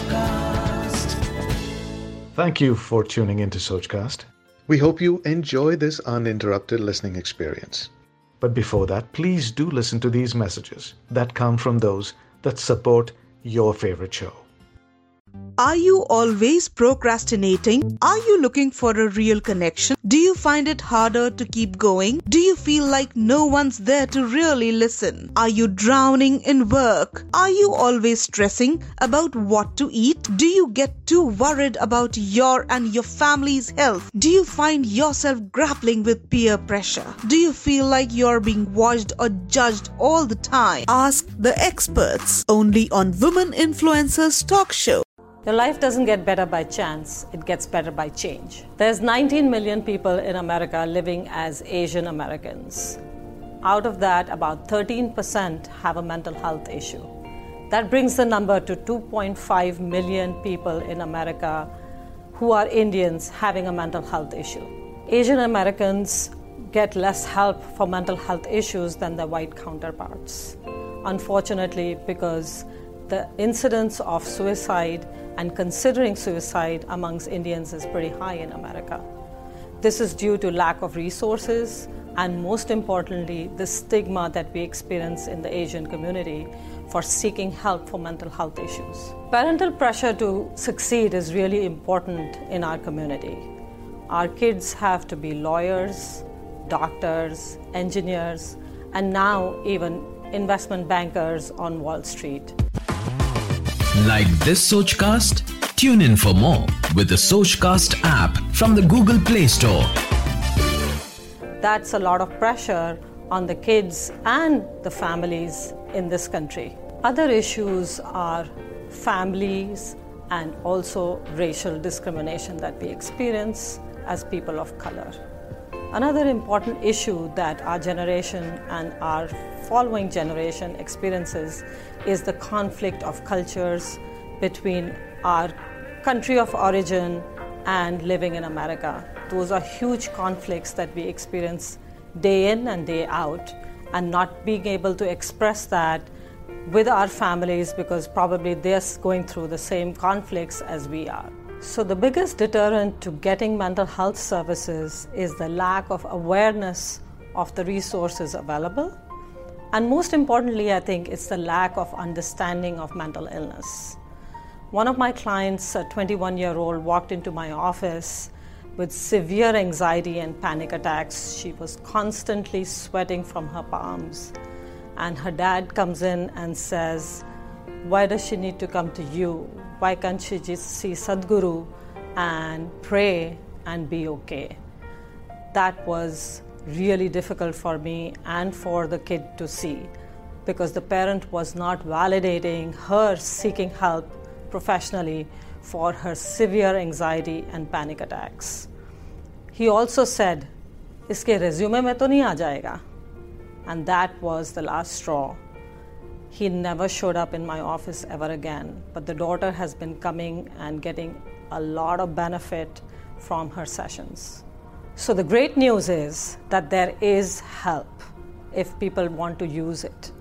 Sochcast. Thank you for tuning into Sochcast. We hope you enjoy this uninterrupted listening experience. But before that, please do listen to these messages that come from those that support your favorite show. Are you always procrastinating? Are you looking for a real connection? Do you find it harder to keep going? Do you feel like no one's there to really listen? Are you drowning in work? Are you always stressing about what to eat? Do you get too worried about your and your family's health? Do you find yourself grappling with peer pressure? Do you feel like you're being watched or judged all the time? Ask the experts only on Women Influencers Talk Show. Your life doesn't get better by chance, it gets better by change. There's 19 million people in America living as Asian Americans. Out of that, about 13% have a mental health issue. That brings the number to 2.5 million people in America who are Indians having a mental health issue. Asian Americans get less help for mental health issues than their white counterparts. Unfortunately, because the incidence of suicide and considering suicide amongst Indians is pretty high in America. This is due to lack of resources and, most importantly, the stigma that we experience in the Asian community for seeking help for mental health issues. Parental pressure to succeed is really important in our community. Our kids have to be lawyers, doctors, engineers, and now even investment bankers on Wall Street. Like this Sochcast? Tune in for more with the Sochcast app from the Google Play Store. That's a lot of pressure on the kids and the families in this country. Other issues are families and also racial discrimination that we experience as people of color. Another important issue that our generation and our following generation experiences is the conflict of cultures between our country of origin and living in America. Those are huge conflicts that we experience day in and day out, and not being able to express that with our families because probably they're going through the same conflicts as we are. So, the biggest deterrent to getting mental health services is the lack of awareness of the resources available. And most importantly, I think it's the lack of understanding of mental illness. One of my clients, a 21 year old, walked into my office with severe anxiety and panic attacks. She was constantly sweating from her palms. And her dad comes in and says, Why does she need to come to you? Why can't she just see Sadhguru and pray and be okay? That was really difficult for me and for the kid to see because the parent was not validating her seeking help professionally for her severe anxiety and panic attacks. He also said, इसके resume में तो नहीं आ जाएगा. And that was the last straw. He never showed up in my office ever again, but the daughter has been coming and getting a lot of benefit from her sessions. So, the great news is that there is help if people want to use it.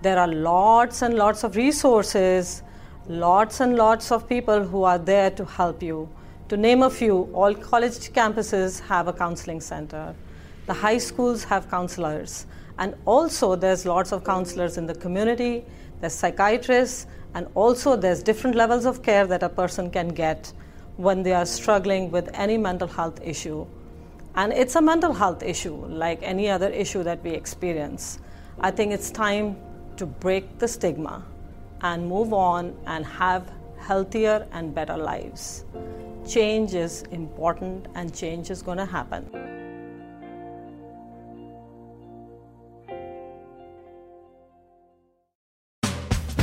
There are lots and lots of resources, lots and lots of people who are there to help you. To name a few, all college campuses have a counseling center, the high schools have counselors, and also there's lots of counselors in the community, there's psychiatrists, and also there's different levels of care that a person can get when they are struggling with any mental health issue. And it's a mental health issue, like any other issue that we experience. I think it's time to break the stigma and move on and have healthier and better lives. Change is important and change is going to happen.